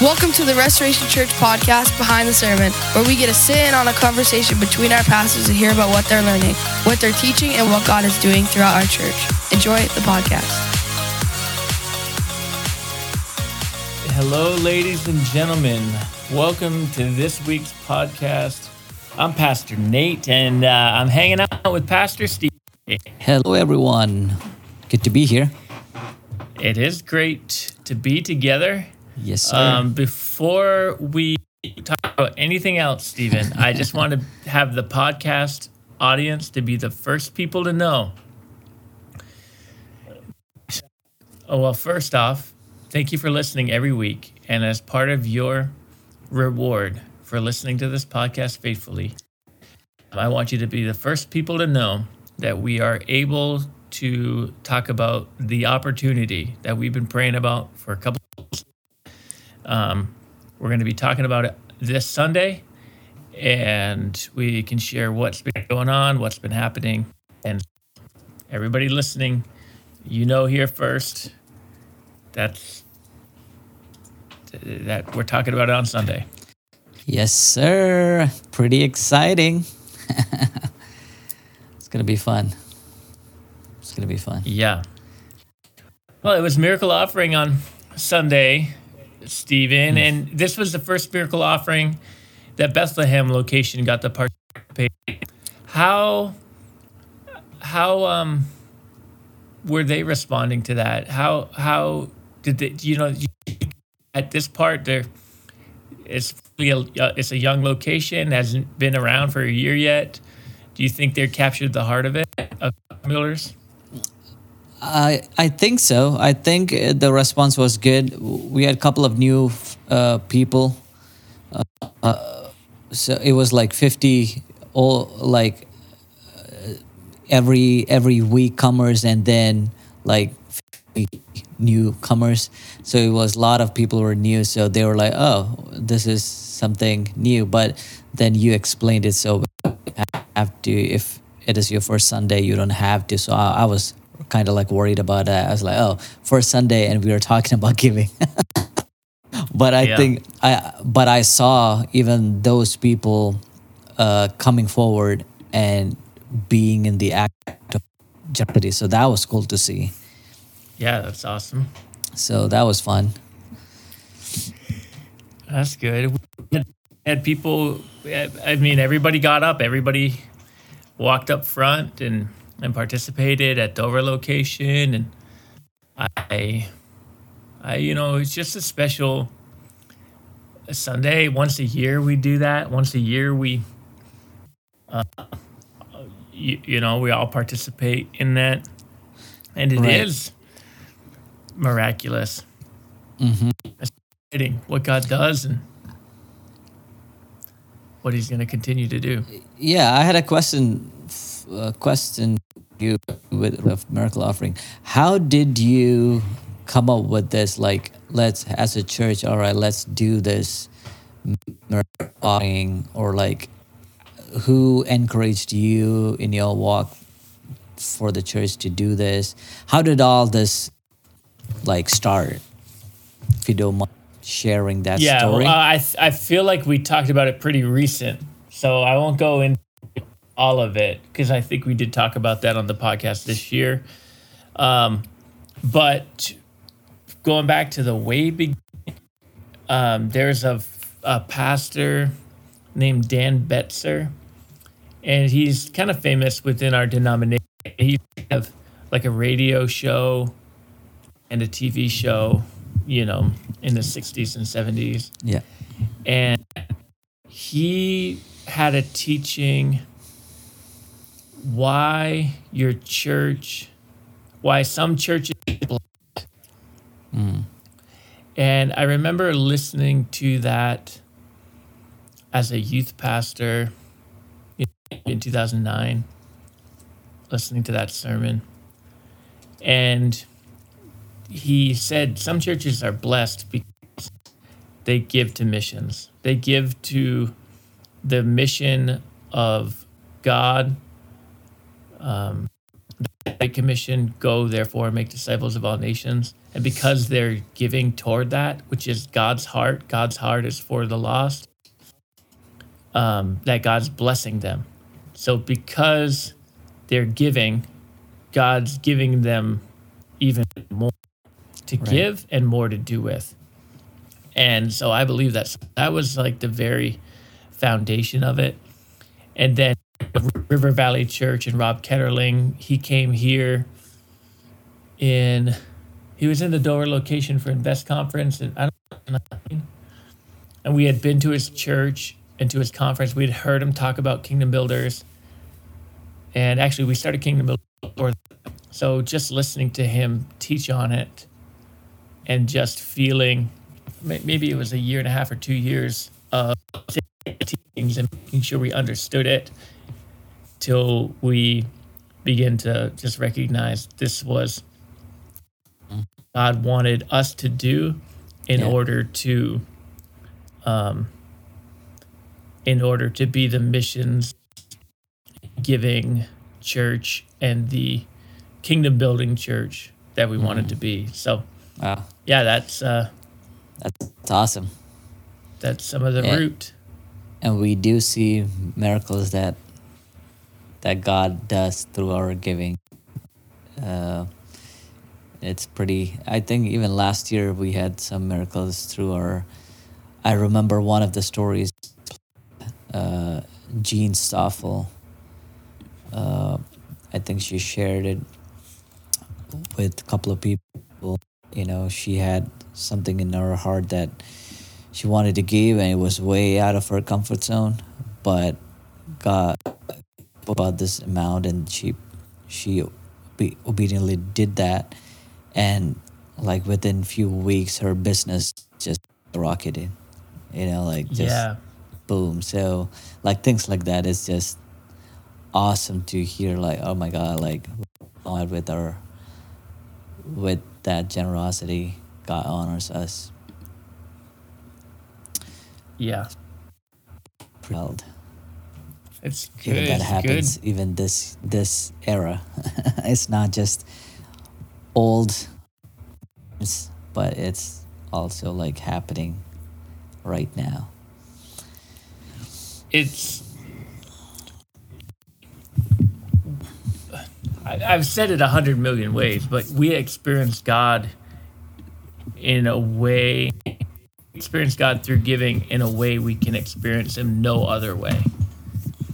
Welcome to the Restoration Church podcast, Behind the Sermon, where we get to sit in on a conversation between our pastors and hear about what they're learning, what they're teaching, and what God is doing throughout our church. Enjoy the podcast. Hello, ladies and gentlemen. Welcome to this week's podcast. I'm Pastor Nate, and uh, I'm hanging out with Pastor Steve. Hello, everyone. Good to be here. It is great to be together. Yes, sir. Um, before we talk about anything else, Stephen, I just want to have the podcast audience to be the first people to know. Oh, well, first off, thank you for listening every week. And as part of your reward for listening to this podcast faithfully, I want you to be the first people to know that we are able to talk about the opportunity that we've been praying about for a couple um, we're going to be talking about it this Sunday, and we can share what's been going on, what's been happening, and everybody listening, you know, here first. That's that we're talking about it on Sunday. Yes, sir. Pretty exciting. it's going to be fun. It's going to be fun. Yeah. Well, it was miracle offering on Sunday, Stephen, and this was the first miracle offering that Bethlehem location got to participate. How how um were they responding to that? How how did they you know at this part there it's a, uh, it's a young location hasn't been around for a year yet. Do you think they captured the heart of it of Miller's? I I think so. I think uh, the response was good. We had a couple of new uh, people. Uh, uh, so it was like 50 all like uh, every every week comers and then like 50 newcomers. So it was a lot of people were new. So they were like, "Oh, this is something new." But then you explained it so have to if it is your first Sunday, you don't have to. So I, I was kind of like worried about that. I was like, oh, first Sunday, and we were talking about giving. but I Yeah. think I, but I saw even those people uh, coming forward and being in the act of jeopardy. So that was cool to see. Yeah, that's awesome. So that was fun. That's good. We had people. I mean, everybody got up. Everybody walked up front and and participated at Dover location, and I, I, you know, it's just a special Sunday. Once a year we do that. Once a year we, uh, you, you know, we all participate in that, and it is Right. miraculous. Exciting what God does and what He's going to continue to do. Yeah, I had a question. A question you with, with miracle offering. How did you come up with this? Like, let's as a church, all right, let's do this miracle offering, or like, who encouraged you in your walk for the church to do this? How did all this like start? If you don't mind sharing that yeah, story. well, I I feel like we talked about it pretty recent, so I won't go into all of it because I think we did talk about that on the podcast this year. Um, but going back to the way beginning, um, there's a, a pastor named Dan Betzer, and he's kind of famous within our denomination. He have like a radio show and a TV show, you know, in the 60s and 70s yeah. and he had a teaching why your church why some churches hmm. and i remember listening to that as a youth pastor in- in 2009 listening to that sermon. And he said some churches are blessed because they give to missions. They give to the mission of God um, Great Commission, go therefore and make disciples of all nations. And because they're giving toward that, which is God's heart, God's heart is for the lost, um, that God's blessing them. So because they're giving, God's giving them even more to Right. give and more to do with. And so I believe that's that was like the very foundation of it. And then River Valley Church and Rob Ketterling, he came here in he was in the Dover location for Invest Conference and I don't and we had been to his church and to his conference. We'd heard him talk about kingdom builders. And actually we started Kingdom Builders. So just listening to him teach on it and just feeling maybe it was a year and a half or two years of teachings and making sure we understood it till we begin to just recognize this was God wanted us to do in Yeah. order to um in order to be the missions giving church and the kingdom building church that we wanted to be. So Wow, yeah, that's uh that's awesome. that's some of the root. and we do see miracles that that God does through our giving. Uh, it's pretty. I think even last year we had some miracles through our. I remember one of the stories. Uh, Jean Stoffel. Uh, I think she shared it with a couple of people. You know, she had something in her heart that she wanted to give and it was way out of her comfort zone but god about this amount and she she obe- obediently did that and like within few weeks her business just rocketed you know like just yeah. boom so like things like that is just awesome to hear like oh my god like God with our with that generosity god honors us Yeah. proud It's good. even that happens good. even this this era it's not just old but it's also like happening right now It's I've said it a hundred million ways, but we experience God in a way experience God through giving in a way we can experience him no other way.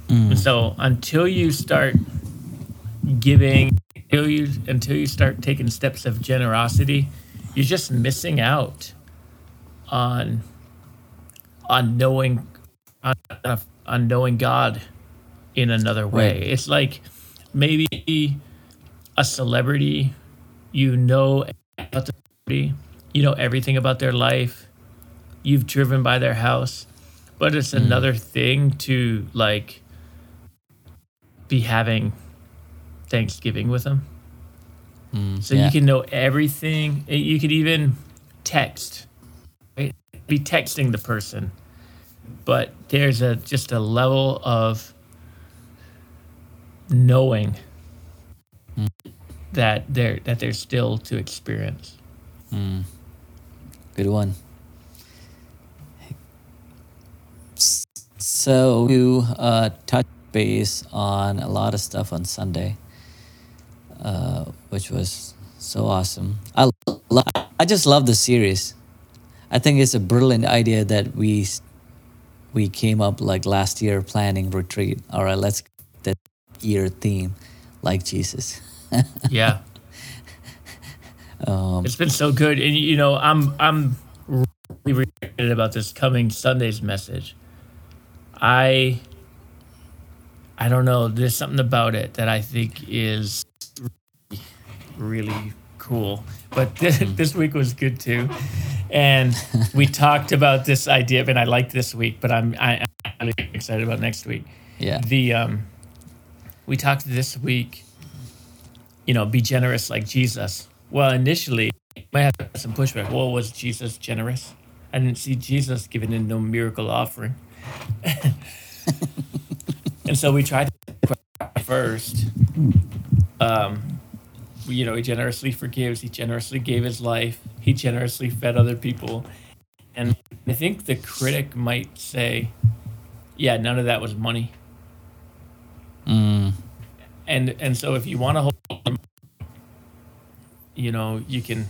And so until you start giving until you until you start taking steps of generosity, you're just missing out on on knowing on, on knowing God in another way. Right. It's like maybe a celebrity, you know about the celebrity, you know everything about their life, you've driven by their house, but it's mm. another thing to like be having Thanksgiving with them. So yeah. you can know everything. Eh, You could even text, right? Be texting the person, but there's a just a level of knowing that there that there's still to experience. Good one. So you uh, touch base on a lot of stuff on Sunday, uh, which was so awesome. I lo- I just love the series. I think it's a brilliant idea that we we came up like last year planning retreat. All right, let's get the year theme like Jesus. Yeah. Um, It's been so good, and you know, I'm I'm really excited about this coming Sunday's message. I I don't know. There's something about it that I think is really, really cool. But this, this week was good too, and we talked about this idea, and I like this week, but I'm I, I'm really excited about next week. yeah. The um, we talked this week. You know, be generous like Jesus. Well, initially, I have some pushback. Well, was Jesus generous? I didn't see Jesus giving in no miracle offering. and so we tried to first. Um, you know, he generously forgives. He generously gave his life. He generously fed other people. And I think the critic might say, yeah, none of that was money. Mm, And and so if you want to hold, you know, you can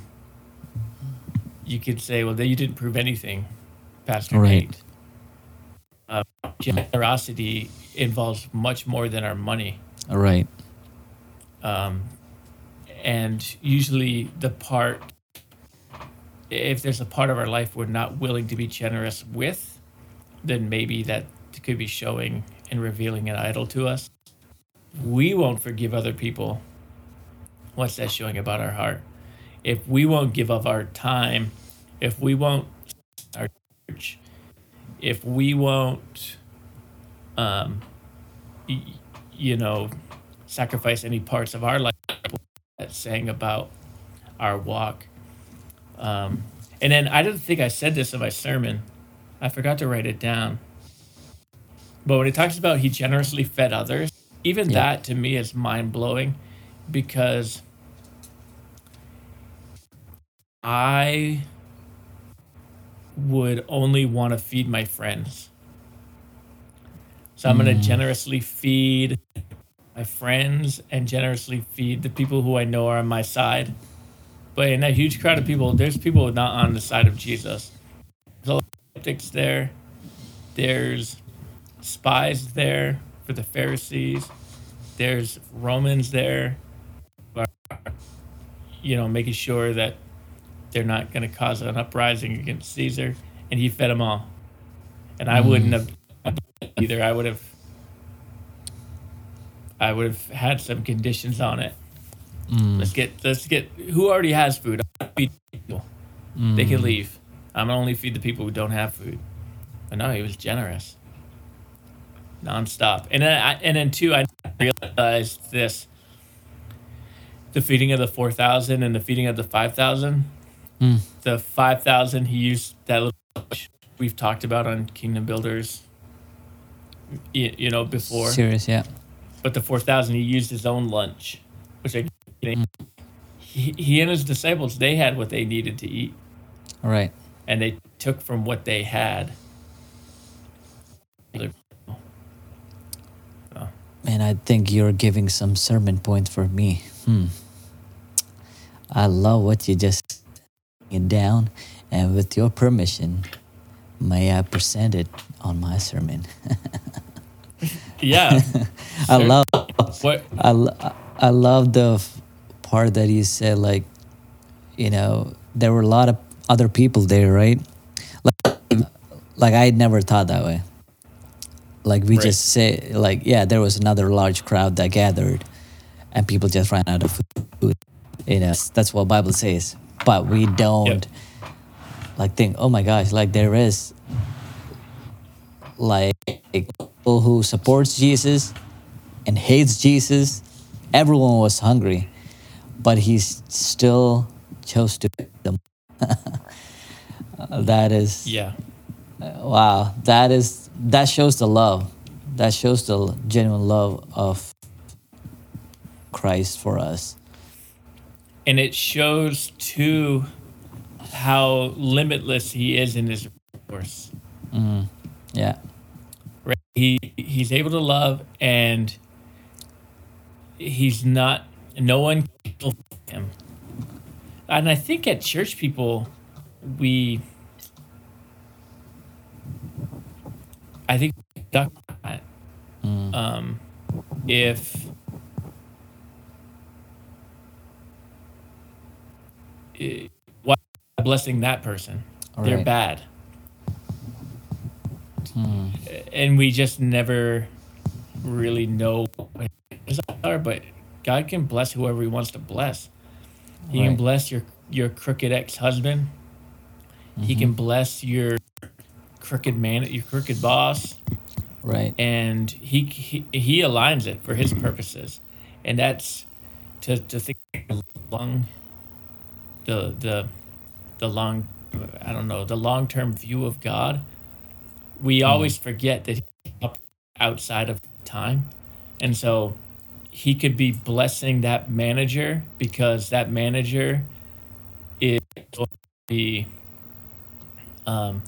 you could say, well, then you didn't prove anything, Pastor Right. Nate. Uh, generosity involves much more than our money. all right. um, and usually the part if there's a part of our life we're not willing to be generous with then maybe that could be showing and revealing an idol to us we won't forgive other people what's that showing about our heart if we won't give up our time if we won't our church if we won't um y- you know sacrifice any parts of our life that's saying about our walk. Um, and then I don't think I said this in my sermon. I forgot to write it down. But when it talks about he generously fed others, even Yeah. that to me is mind blowing because I would only want to feed my friends. So I'm going to hmm. generously feed my friends and generously feed the people who I know are on my side. But in that huge crowd of people, there's people not on the side of Jesus. There's a skeptics there. There's spies there for the Pharisees. There's Romans there, you know, making sure that they're not going to cause an uprising against Caesar. And he fed them all. And I wouldn't mm. have either. I would have I would have had some conditions on it. Mm. Let's get let's get who already has food. Feed people. They can mm. leave. I'm gonna only feed the people who don't have food. But no, he was generous, nonstop. And then I, and then two, I realized this: the feeding of the four thousand and the feeding of the five thousand. Mm. The five thousand, he used that little we've talked about on Kingdom Builders. You, you know before Serious, yeah. but the 4000 he used his own lunch which I he, he and his disciples they had what they needed to eat All right. and they took from what they had Man, I think you're giving some sermon points for me. Hmm. I love what you just it down, and with your permission, may I present it on my sermon? yeah I Sure. love, what I, I love the part that you said, like, you know, there were a lot of other people there, right? Like, like I had never thought that way. Like we Right. just say, like, yeah, there was another large crowd that gathered, and people just ran out of food. You know, that's what Bible says. But we don't like think, oh my gosh, like there is like people who supports Jesus and hates Jesus. Everyone was hungry, but he still chose to feed them. that is yeah uh, wow. That is that shows the love. That shows the genuine love of Christ for us. And it shows too how limitless he is in his resource. Yeah. right? He he's able to love and he's not no one can kill him. And i think at church people we i think that. um if why blessing that person they're Right. bad hmm. and we just never really know what his are, but God can bless whoever He wants to bless. He can bless your your crooked ex husband. He can mm-hmm. bless your crooked man, your crooked boss, Right. and he he, he aligns it for His purposes, and that's to to think long the the the long I don't know the long term view of God. We always forget that He's up outside of time, and so he could be blessing that manager because that manager is the um,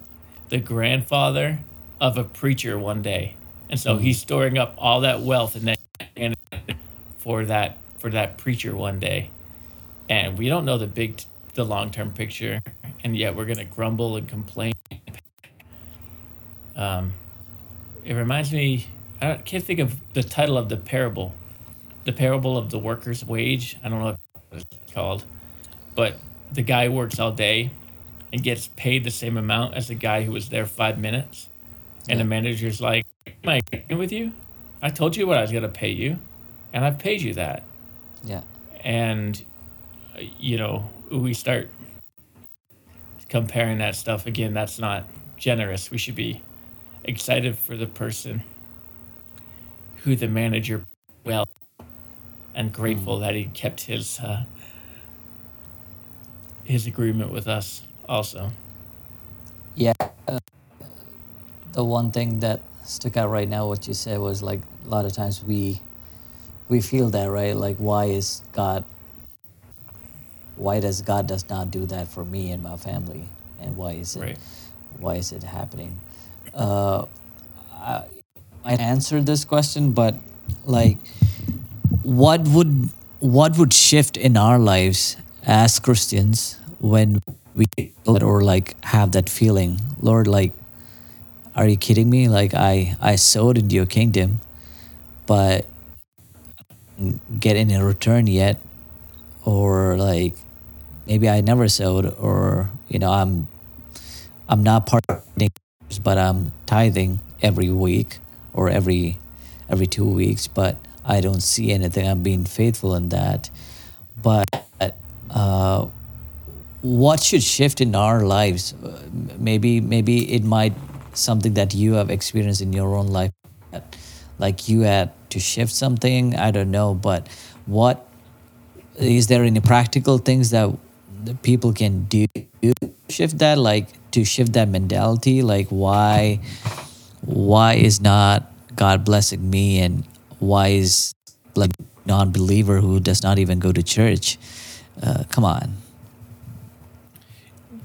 the grandfather of a preacher one day, and so he's storing up all that wealth and then for that for that preacher one day, and we don't know the big the long term picture, and yet we're gonna grumble and complain. Um, it reminds me. I can't think of the title of the parable, the parable of the worker's wage. I don't know what it's called, but the guy works all day and gets paid the same amount as the guy who was there five minutes, and the manager's like, "Am I agreeing with you? I told you what I was gonna pay you, and I've paid you that." Yeah. and you know we start comparing that stuff again that's not generous we should be excited for the person who the manager well and grateful that he kept his uh, his agreement with us also Yeah. Uh, the one thing that stuck out right now, what you said was like a lot of times we we feel that right. Like, why is God? Why does God does not do that for me and my family? And why is it? Right. Why is it happening? Uh, I, I answered this question, but like, what would what would shift in our lives as Christians when we or like have that feeling, Lord, like, are you kidding me? Like, I I sowed into your kingdom, but get any return yet, or like maybe I never sowed, or you know I'm I'm not part of it, but I'm tithing every week or every every two weeks, but I don't see anything. I'm being faithful in that, but uh, what should shift in our lives? Maybe maybe it might something that you have experienced in your own life, like you had to shift something. I don't know, but what is there any practical things that the people can do shift that like to shift that mentality like why why is not god blessing me and why is like non-believer who does not even go to church? Uh, come on.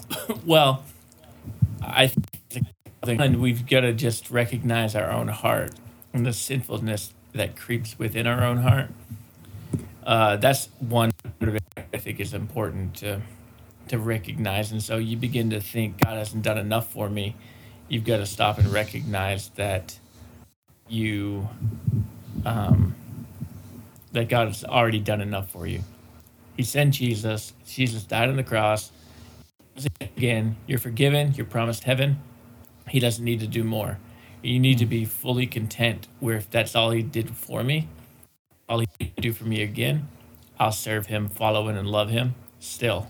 Well i think and we've got to just recognize our own heart and the sinfulness that creeps within our own heart uh, that's one I think is important to to recognize. And so you begin to think God hasn't done enough for me. You've got to stop and recognize that you um, that God has already done enough for you. He sent Jesus. Jesus died on the cross. Again, you're forgiven. You're promised heaven. He doesn't need to do more. You need to be fully content where if that's all he did for me, do for me again, I'll serve him, follow him, and love him still.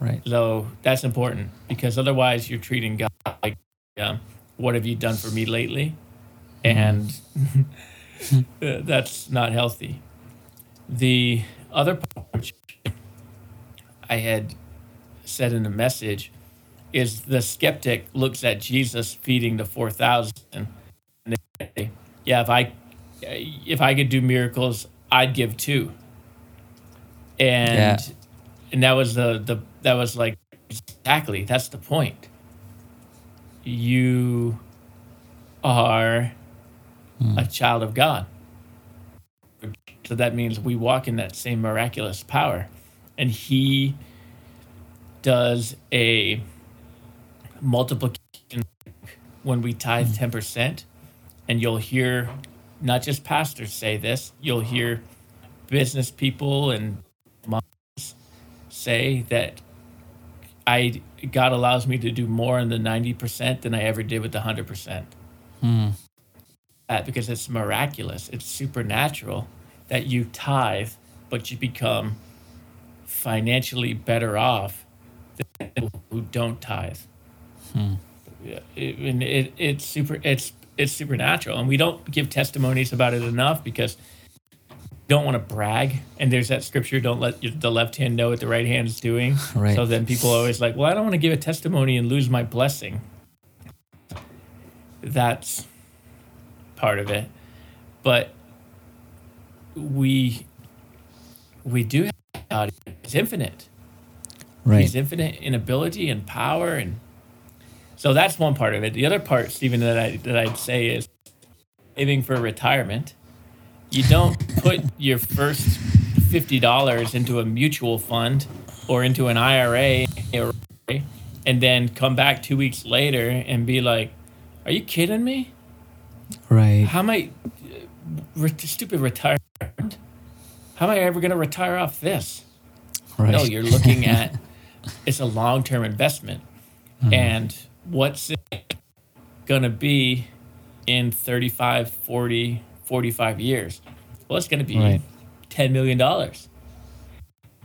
right So that's important because otherwise you're treating God like, um, what have you done for me lately? And that's not healthy. The other part, which I had said in the message, is the skeptic looks at Jesus feeding the 4,000 and they say, yeah, if I, Uh, if I could do miracles, I'd give two. And Yeah. and that was the the that was like exactly that's the point. You are hmm. a child of god. So that means we walk in that same miraculous power. And he does a multiplication when we tithe hmm. 10% and you'll hear not just pastors say this you'll hear business people and moms say that I God allows me to do more in the 90% than I ever did with the 100%. Hmm. That because it's miraculous, it's supernatural that you tithe, but you become financially better off than people who don't tithe. Hmm. Yeah, it, and it, it's super it's it's supernatural and we don't give testimonies about it enough because we don't want to brag and there's that scripture don't let your, the left hand know what the right hand is doing Right. so then people are always like well i don't want to give a testimony and lose my blessing that's part of it but we we do have God. He's infinite. Right. He's infinite in ability and power, and so that's one part of it. The other part, Stephen, that I that I'd say is saving for retirement. You don't put your first fifty dollars into a mutual fund or into an IRA, and then come back two weeks later and be like, "Are you kidding me? Right. How am I uh, re- stupid retirement? How am I ever going to retire off this?" Right. No, you're looking at it's a long term investment. Hmm. And what's it going to be in 35, 40, 45 years? Well, it's going to be Right. $10 million.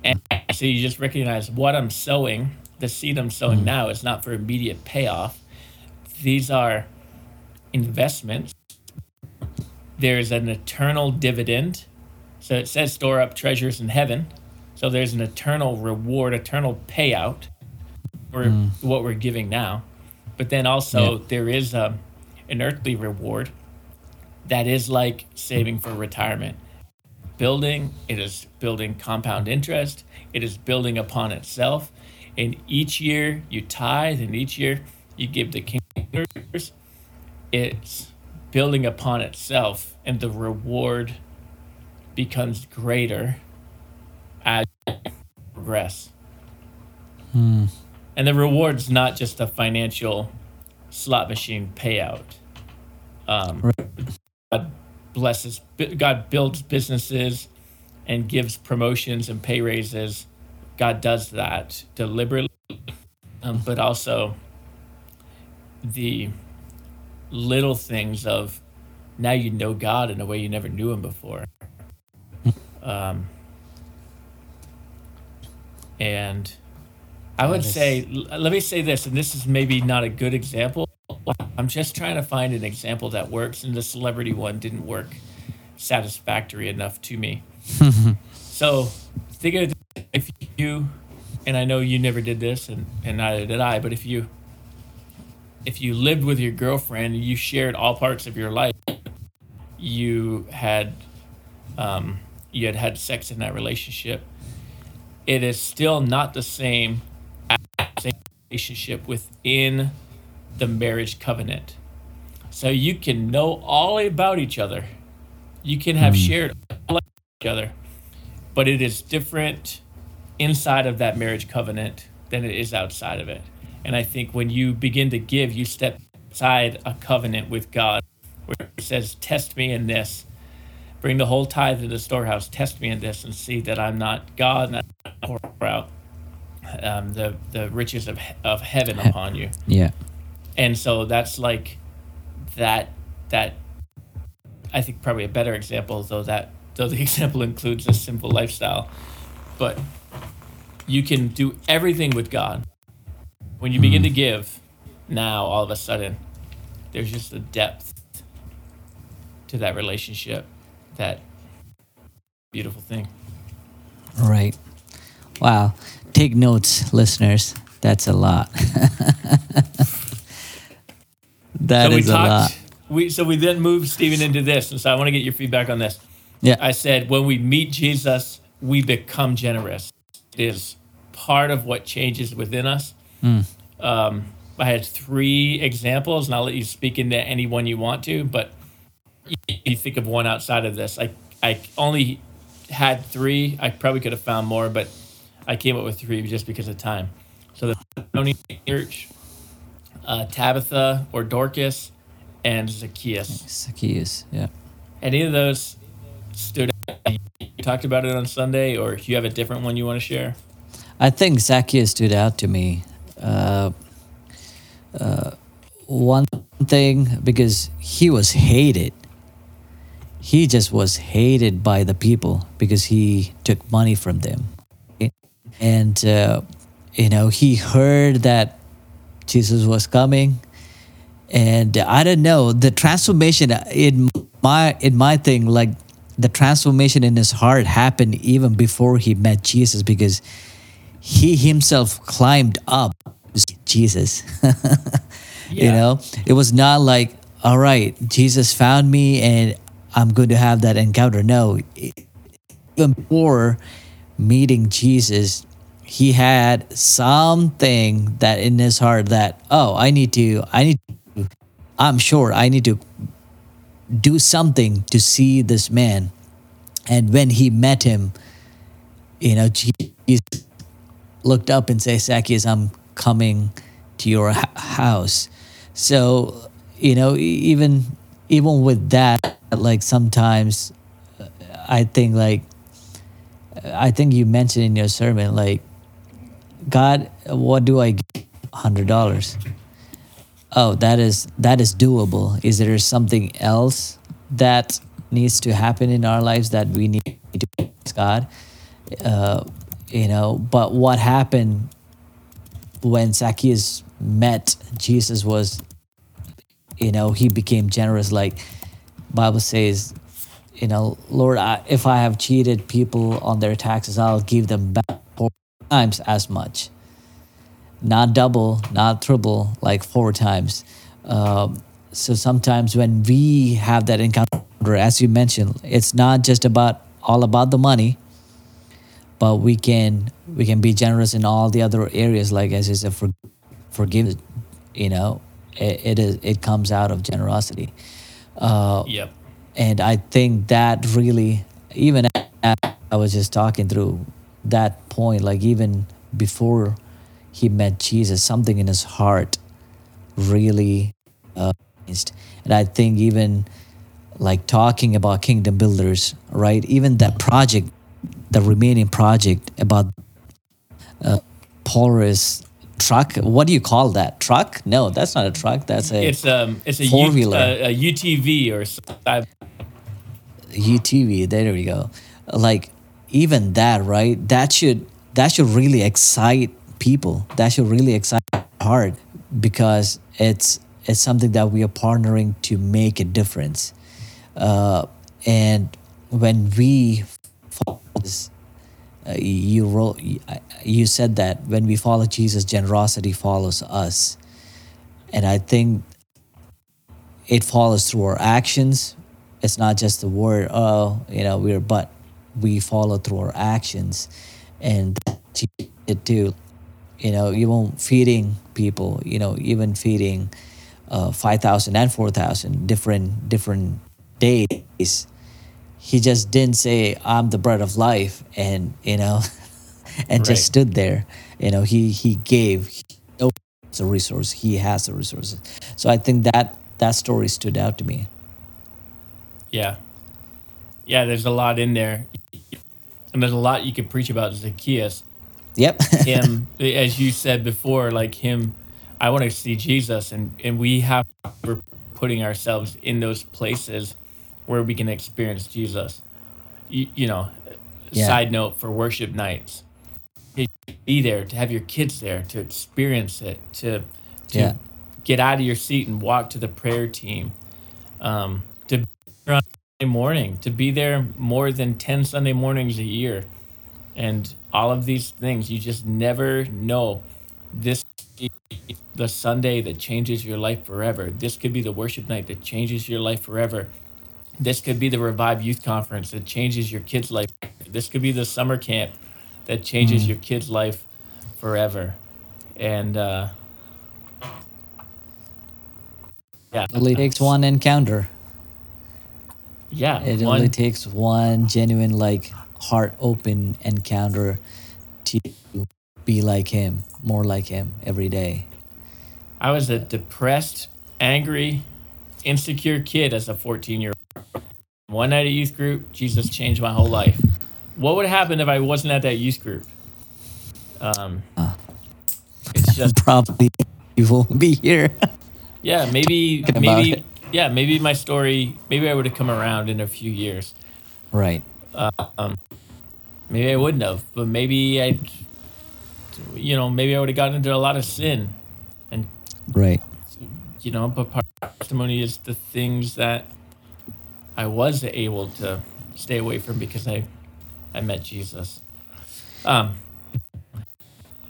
And so you just recognize what I'm sowing, the seed I'm sowing mm. now is not for immediate payoff. These are investments. There's an eternal dividend. So it says store up treasures in heaven. So there's an eternal reward, eternal payout for mm. what we're giving now. But then also Yeah. there is a, an earthly reward that is like saving for retirement. Building, it is building compound interest, it is building upon itself. And each year you tithe, and each year you give the kingdoms. It's building upon itself, and the reward becomes greater as you progress. Hmm. And the reward's not just a financial slot machine payout. Um, God blesses, God builds businesses and gives promotions and pay raises. God does that deliberately, um, but also the little things of now you know God in a way you never knew Him before. Um, and I would say, l- let me say this, and this is maybe not a good example. I'm just trying to find an example that works, and the celebrity one didn't work satisfactory enough to me. so think of if you, and I know you never did this, and, and neither did I, but if you, if you lived with your girlfriend, you shared all parts of your life, you had, um, you had had sex in that relationship. It is still not the same relationship within the marriage covenant. So you can know all about each other. You can have hmm. shared all about each other, but it is different inside of that marriage covenant than it is outside of it. And I think when you begin to give, you step outside a covenant with God where it says, Test me in this. Bring the whole tithe to the storehouse. Test me in this and see that I'm not God and I pour out um, the, the riches of, of heaven upon you. Yeah. and so that's like that that i think probably a better example though that though the example includes a simple lifestyle. But you can do everything with god. When you begin to give now all of a sudden there's just a depth to that relationship that beautiful thing. Right. Wow. Take notes, listeners. That's a lot. That so we a lot. we so we then moved stephen into this and so i want to get your feedback on this Yeah. I said, when we meet Jesus, we become generous. It is part of what changes within us. Um, I had three examples, and I'll let you speak into any one you want to, but you think of one outside of this. I, I only had three. I probably could have found more, but I came up with three just because of time. So the Thessalonian Church, uh, Tabitha or Dorcas, and Zacchaeus. Zacchaeus. Yeah. Any of those stood out? You talked about it on Sunday, or if you have a different one you want to share? I think Zacchaeus stood out to me. Uh, uh, one thing because he was hated. He just was hated by the people because he took money from them, and uh, you know he heard that Jesus was coming, and I don't know the transformation in my in my thing like the transformation in his heart happened even before he met Jesus because he himself climbed up Jesus. you know, it was not like, all right, Jesus found me and I'm going to have that encounter. No, even before meeting Jesus, he had something that in his heart that oh, I need to, I need, to, I'm sure I need to do something to see this man. And when he met him, you know, Jesus looked up and said, Zacchaeus, I'm coming to your house. So, you know, even even with that, like sometimes uh, I think like I think you mentioned in your sermon, like, God, what do I get? Hundred dollars. Oh, that is that is doable. Is there something else that needs to happen in our lives that we need to ask God? Uh, you know, but what happened when Zacchaeus met Jesus was, you know, he became generous. Like Bible says, you know, Lord, I, if I have cheated people on their taxes, I'll give them back times as much. Not double, not triple, like four times. Um, so sometimes when we have that encounter, as you mentioned, it's not just about all about the money, but we can we can be generous in all the other areas, like as you said, for, forgive. You know, it, it is it comes out of generosity. Uh, yep and I think that really, even I was just talking through that point, like even before he met Jesus, something in his heart really uh, and I think even like talking about kingdom builders, right? Even that project, the remaining project about uh, Polaris truck. What do you call that? Truck? No, that's not a truck. That's a it's um it's a four wheeler, a, a UTV or UTV. There we go. Like even that, right? That should that should really excite people. That should really excite heart because it's it's something that we are partnering to make a difference. Uh, and when we uh, you wrote, you said that when we follow Jesus, generosity follows us, and I think it follows through our actions it's not just the word oh you know we're but we follow through our actions and it too you know even feeding people you know even feeding uh, 5000 and 4000 different different days. He just didn't say i'm the bread of life and you know and right. just stood there. You know he he gave. He a resource. He has the resources. So i think that that story stood out to me. Yeah. Yeah, there's a lot in there. And there's a lot you could preach about Zacchaeus. Yep. him, as you said before, like him, I want to see Jesus. And, and we have, we're putting ourselves in those places where we can experience Jesus. You, you know, yeah. side note for worship nights, be there, to have your kids there, to experience it, to, to yeah. get out of your seat and walk to the prayer team. Um, on Sunday morning, to be there more than 10 Sunday mornings a year. And all of these things, you just never know. This the Sunday that changes your life forever. This could be the worship night that changes your life forever. This could be the Revive Youth Conference that changes your kid's life. This could be the summer camp that changes mm. your kid's life forever. And uh, yeah, it only takes one encounter. Yeah. It one, only takes one genuine, like, heart open encounter to be like him, more like him every day. I was a depressed, angry, insecure kid as a 14 year old. One night at youth group, Jesus changed my whole life. What would happen if I wasn't at that youth group? Um, uh, it's just probably you won't be here. yeah, maybe maybe yeah, maybe my story, maybe I would have come around in a few years. Right. Um, maybe I wouldn't have, but maybe I, you know, maybe I would have gotten into a lot of sin, and right. You know, but part of testimony is the things that I was able to stay away from because I, I met Jesus. Um,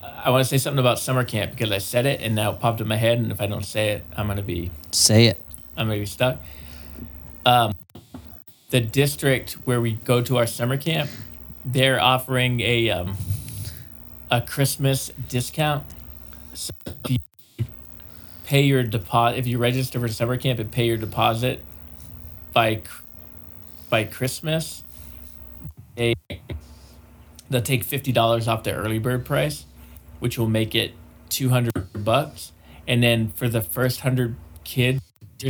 I want to say something about summer camp because I said it and now it popped in my head, and if I don't say it, I'm gonna be say it. I'm maybe stuck. Um, the district where we go to our summer camp, they're offering a um, a Christmas discount. So if you pay your deposit, if you register for summer camp and pay your deposit by by Christmas, they they'll take fifty dollars off the early bird price, which will make it two hundred bucks. And then for the first hundred kids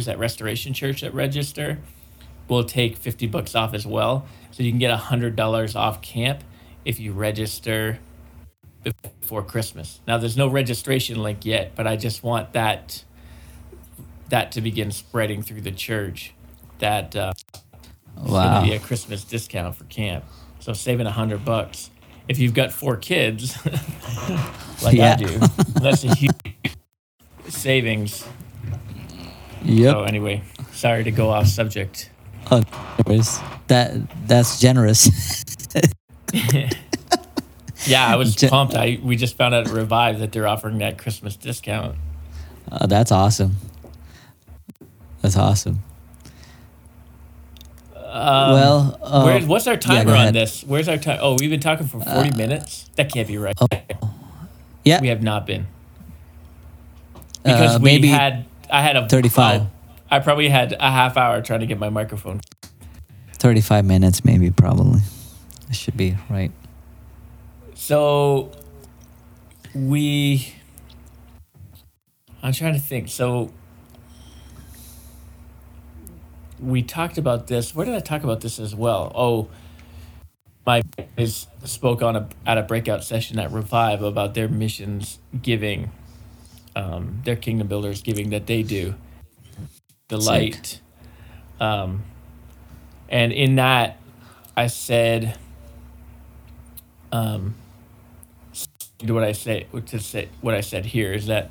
at Restoration Church that register, we'll take fifty bucks off as well. So you can get hundred dollars off camp if you register before Christmas. Now there's no registration link yet, but I just want that that to begin spreading through the church. That uh, Wow. be a Christmas discount for camp. So saving a hundred bucks if you've got four kids, like Yeah. I do, that's a huge savings. Yep. So anyway, sorry to go off subject. Oh, anyways, that that's generous. Yeah, I was Ge- pumped. I we just found out at Revive that they're offering that Christmas discount. Uh, that's awesome. That's awesome. Um, well, uh, Where's, what's our timer go on. Uh, this? Where's our time? Oh, we've been talking for 40 minutes? That can't be right. yeah, We have not been. Because uh, we maybe had, I had a 35. oh, I probably had a half hour trying to get my microphone. 35 minutes, maybe, probably. It should be right. So we, I'm trying to think. So we talked about this. Where did I talk about this as well? Oh, my is spoke on a at a breakout session at Revive about their missions giving, um, their kingdom builders giving that they do, the light, um, and in that, I said, um, what I say to say what I said here is that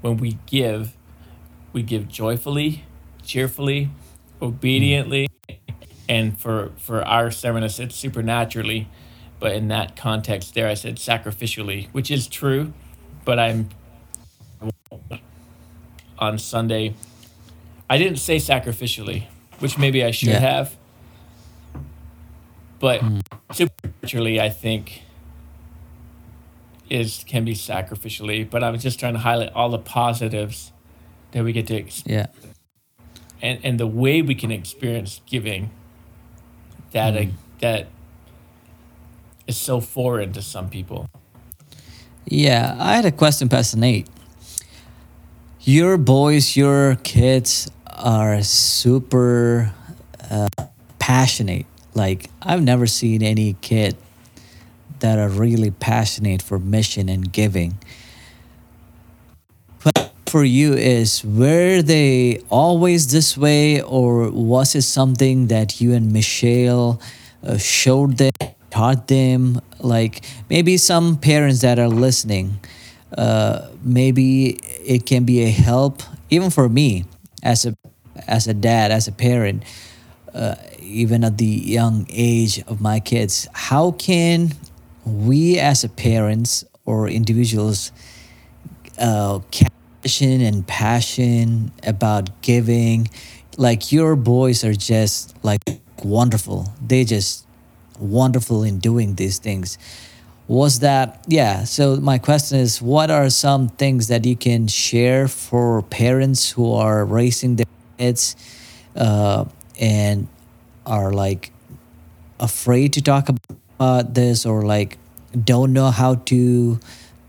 when we give, we give joyfully, cheerfully, obediently, and for for our sermon I said supernaturally, but in that context there I said sacrificially, which is true, but I'm on Sunday. I didn't say sacrificially, which maybe I should Yeah. have. But supernaturally, I think is can be sacrificially. But I was just trying to highlight all the positives that we get to experience. Yeah. and and the way we can experience giving that uh, that is so foreign to some people. Yeah, I had a question, Pastor Nate. Your boys, your kids are super uh, passionate. Like, I've never seen any kid that are really passionate for mission and giving. But for you is were they always this way or was it something that you and Michelle uh, showed them taught them like maybe some parents that are listening uh, maybe it can be a help even for me as a as a dad as a parent uh, even at the young age of my kids how can we as a parents or individuals uh, passion and passion about giving. Like your boys are just like wonderful. They just wonderful in doing these things. Was that yeah? So my question is, what are some things that you can share for parents who are raising their kids uh, and are like afraid to talk about this or like don't know how to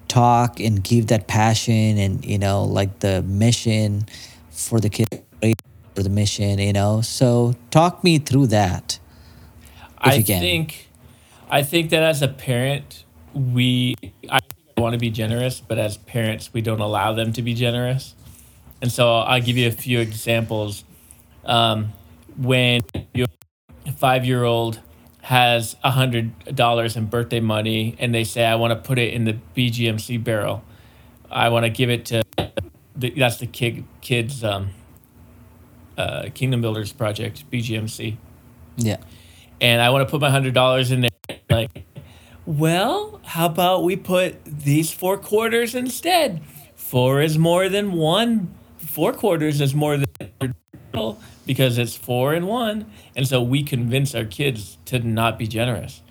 talk and give that passion and you know like the mission for the kid for the mission you know so talk me through that I think I think that as a parent, we I want to be generous, but as parents, we don't allow them to be generous. And so I'll give you a few examples. Um, when your five year old has a hundred dollars in birthday money and they say, I want to put it in the BGMC barrel. I want to give it to the, that's the kid kids um, uh, Kingdom Builders project, BGMC yeah and I want to put my hundred dollars in there. Like, well, how about we put these four quarters instead? Four is more than one. Four quarters is more than because it's four and one. And so we convince our kids to not be generous.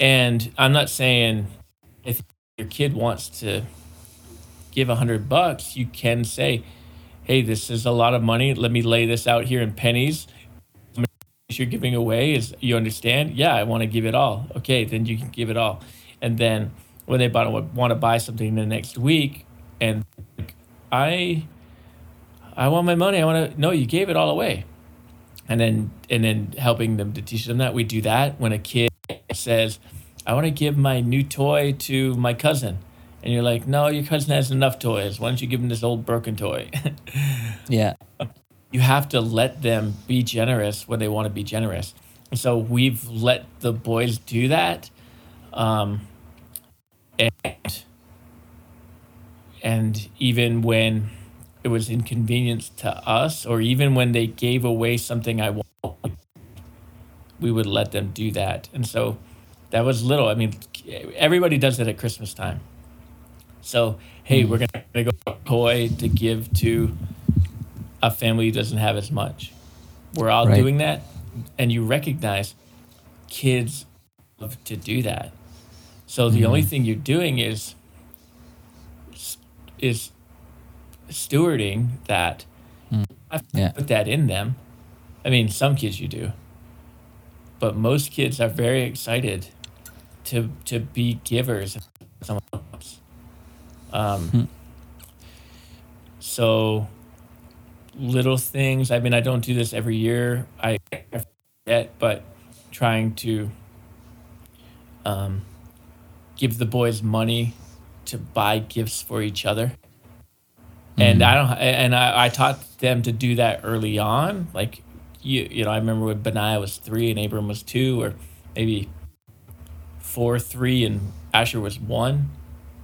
And I'm not saying if your kid wants to give a hundred bucks, you can say, Hey, this is a lot of money. Let me lay this out here in pennies. You're giving away is you understand? Yeah, I want to give it all. Okay, then you can give it all. And then when they want to buy something the next week, and I, I want my money. I want to. No, you gave it all away. And then and then helping them to teach them that we do that when a kid says, "I want to give my new toy to my cousin," and you're like, "No, your cousin has enough toys. Why don't you give him this old broken toy?" yeah. You have to let them be generous when they want to be generous. And so we've let the boys do that. Um, and and even when it was inconvenience to us or even when they gave away something i wanted we would let them do that and so that was little i mean everybody does it at christmas time so hey we're gonna, gonna go toy to give to a family doesn't have as much we're all right. doing that and you recognize kids love to do that so the mm-hmm. only thing you're doing is is stewarding that. Mm. I yeah. put that in them. I mean, some kids you do, but most kids are very excited to to be givers. Someone else. Um, hmm. So little things. I mean, I don't do this every year. I forget, but trying to um, give the boys money to buy gifts for each other. Mm-hmm. And I don't, and I, I taught them to do that early on. Like, you, you know, I remember when Benaiah was three and Abram was two, or maybe four, three, and Asher was one.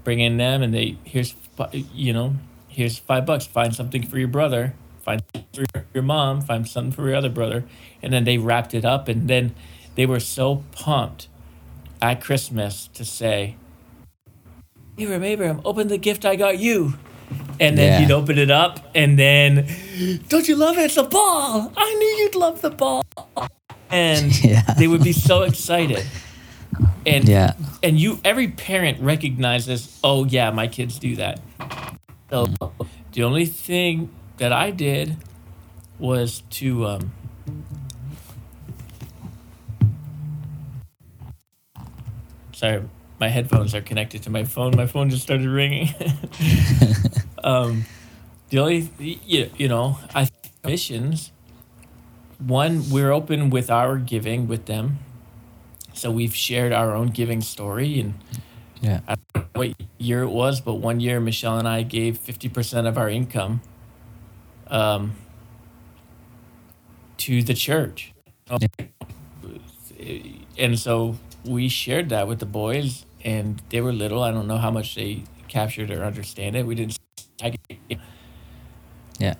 Bring in them, and they here's, you know, here's five bucks. Find something for your brother. Find something for your mom. Find something for your other brother. And then they wrapped it up, and then they were so pumped at Christmas to say, Abram, Abram, open the gift I got you. And then yeah. you'd open it up, and then, don't you love it? It's a ball. I knew you'd love the ball. And yeah. they would be so excited. And yeah. and you every parent recognizes, oh yeah, my kids do that. So the only thing that I did was to um, sorry, my headphones are connected to my phone. My phone just started ringing. um, the only, you, you know, I missions. One, we're open with our giving with them, so we've shared our own giving story, and yeah, I don't know what year it was, but one year Michelle and I gave fifty percent of our income, um, to the church, and so we shared that with the boys, and they were little. I don't know how much they captured or understand it. We didn't. Yeah.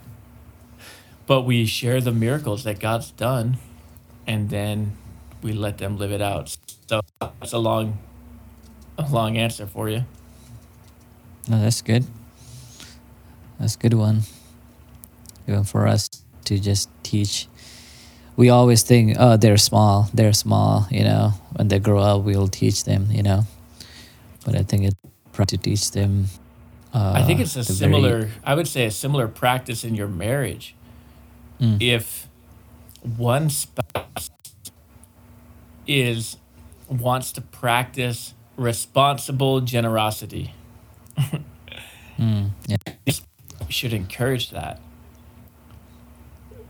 But we share the miracles that God's done, and then we let them live it out. So that's a long, a long answer for you. No, that's good. That's a good one. Even for us to just teach we always think, oh, they're small, they're small, you know. When they grow up, we'll teach them, you know. But I think it's to teach them. Uh, I think it's a similar. Very... I would say a similar practice in your marriage. Mm. If one spouse is wants to practice responsible generosity, mm, yeah. should encourage that.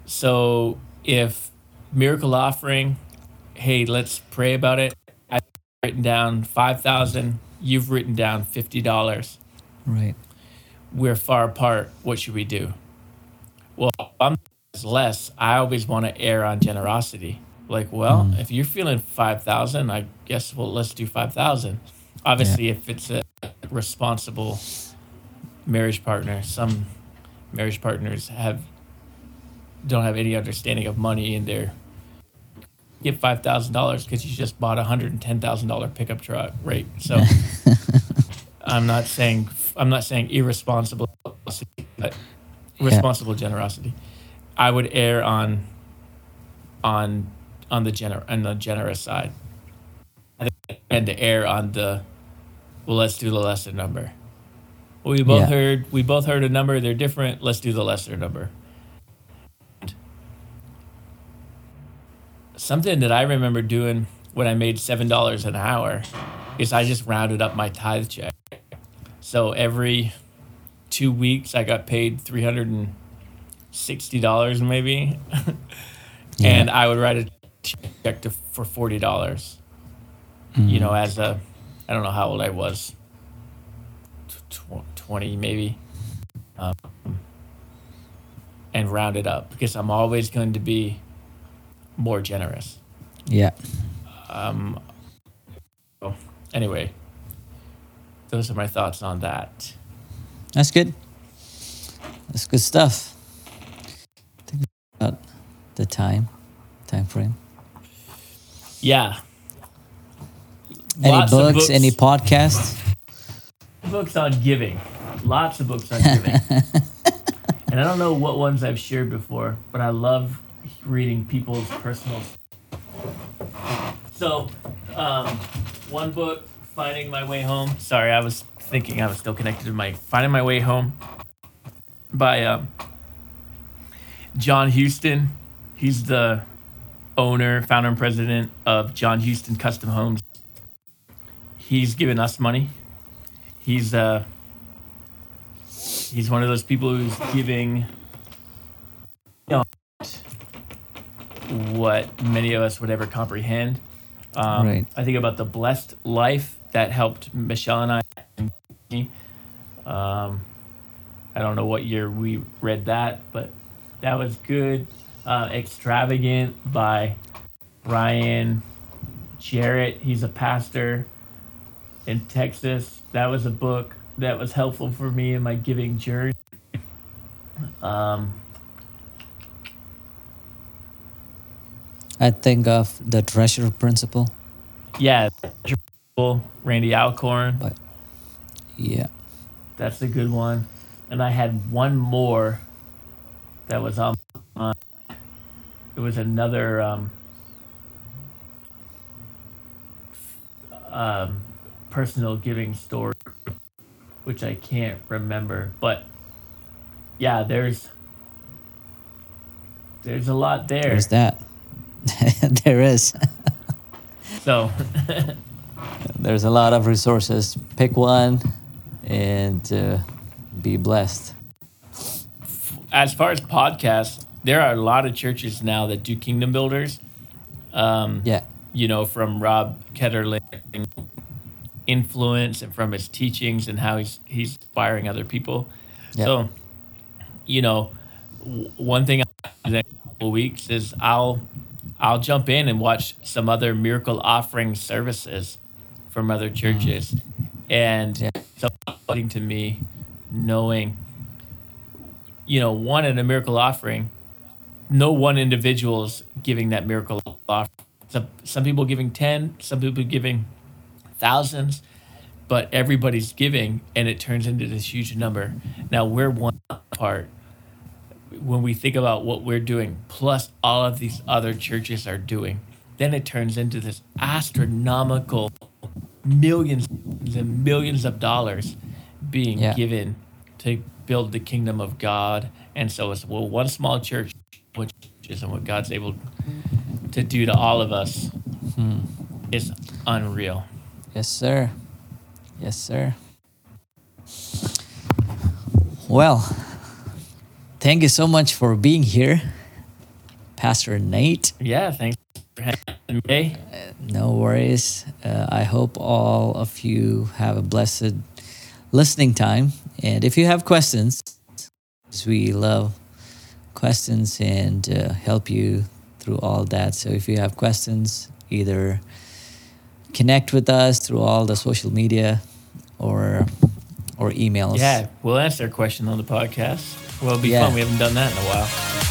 So if miracle offering. Hey, let's pray about it. I've written down 5,000. You've written down $50. Right. We're far apart. What should we do? Well, I'm less. I always want to err on generosity. Like, well, mm. if you're feeling 5,000, I guess, well, let's do 5,000. Obviously, yeah. if it's a responsible marriage partner, some marriage partners have don't have any understanding of money and they're get five thousand dollars because you just bought a hundred and ten thousand dollar pickup truck, right? So I'm not saying I'm not saying irresponsible, but responsible yeah. generosity. I would err on on on the gener on the generous side, and to err on the well. Let's do the lesser number. We both Yeah. heard we both heard a number. They're different. Let's do the lesser number. Something that I remember doing when I made seven dollars an hour is I just rounded up my tithe check. So every two weeks I got paid three hundred and sixty dollars maybe, and I would write a check to, for forty dollars. You know, as a I don't know how old I was, tw- tw- twenty maybe, um, and round it up because I'm always going to be more generous. Yeah. Um, so anyway, those are my thoughts on that. That's good. That's good stuff. Think about the time, time frame. Yeah. Any Lots of books, Any podcasts? books on giving. Lots of books on giving. and I don't know what ones I've shared before, but I love reading people's personal. So, um, one book, Finding My Way Home. Sorry, I was thinking I was still connected to my Finding My Way Home by um, John Houston. He's the owner, founder, and president of John Houston Custom Homes. He's given us money. He's uh he's one of those people who's giving you know, what many of us would ever comprehend. Um, Right. I think about the blessed life that helped Michelle and I. Um, I don't know what year we read that, but that was good. Uh, Extravagant by Ryan Jarrett. He's a pastor in Texas. That was a book that was helpful for me in my giving journey. Um, I think of the treasure principle. yeah, principle. Randy Alcorn. But yeah, That's a good one. And I had one more that was on. on it was another um, um, personal giving story, which I can't remember. But yeah, there's there's a lot there. there's that. there is. So There's a lot of resources. Pick one and uh, be blessed. as far as podcasts, there are a lot of churches now that do kingdom builders. Um, Yeah. you know, from Rob Ketterling influence and from his teachings and how he's he's inspiring other people. Yeah. So, you know, w- one thing I do the next couple weeks is I'll I'll jump in and watch some other miracle offering services from other churches, and Yeah. so exciting to me knowing, you know, one in a miracle offering, no one individual is giving that miracle offering. Some, some people giving 10, some people giving thousands, but everybody's giving and it turns into this huge number. Now we're one part. When we think about what we're doing, plus all of these other churches are doing, then it turns into this astronomical millions and millions of dollars being Yeah. given to build the kingdom of God. And so it's well, one small church, which is and what God's able to do to all of us hmm. is unreal. Yes, sir. Yes, sir. Well, thank you so much for being here, Pastor Nate. Yeah, thanks for having me. No worries. Uh, I hope all of you have a blessed listening time. And if you have questions, we love questions and uh, help you through all that. So if you have questions, either connect with us through all the social media or or emails. Yeah, we'll answer a question on the podcast. Well, it'll be Yeah. fun. We haven't done that in a while.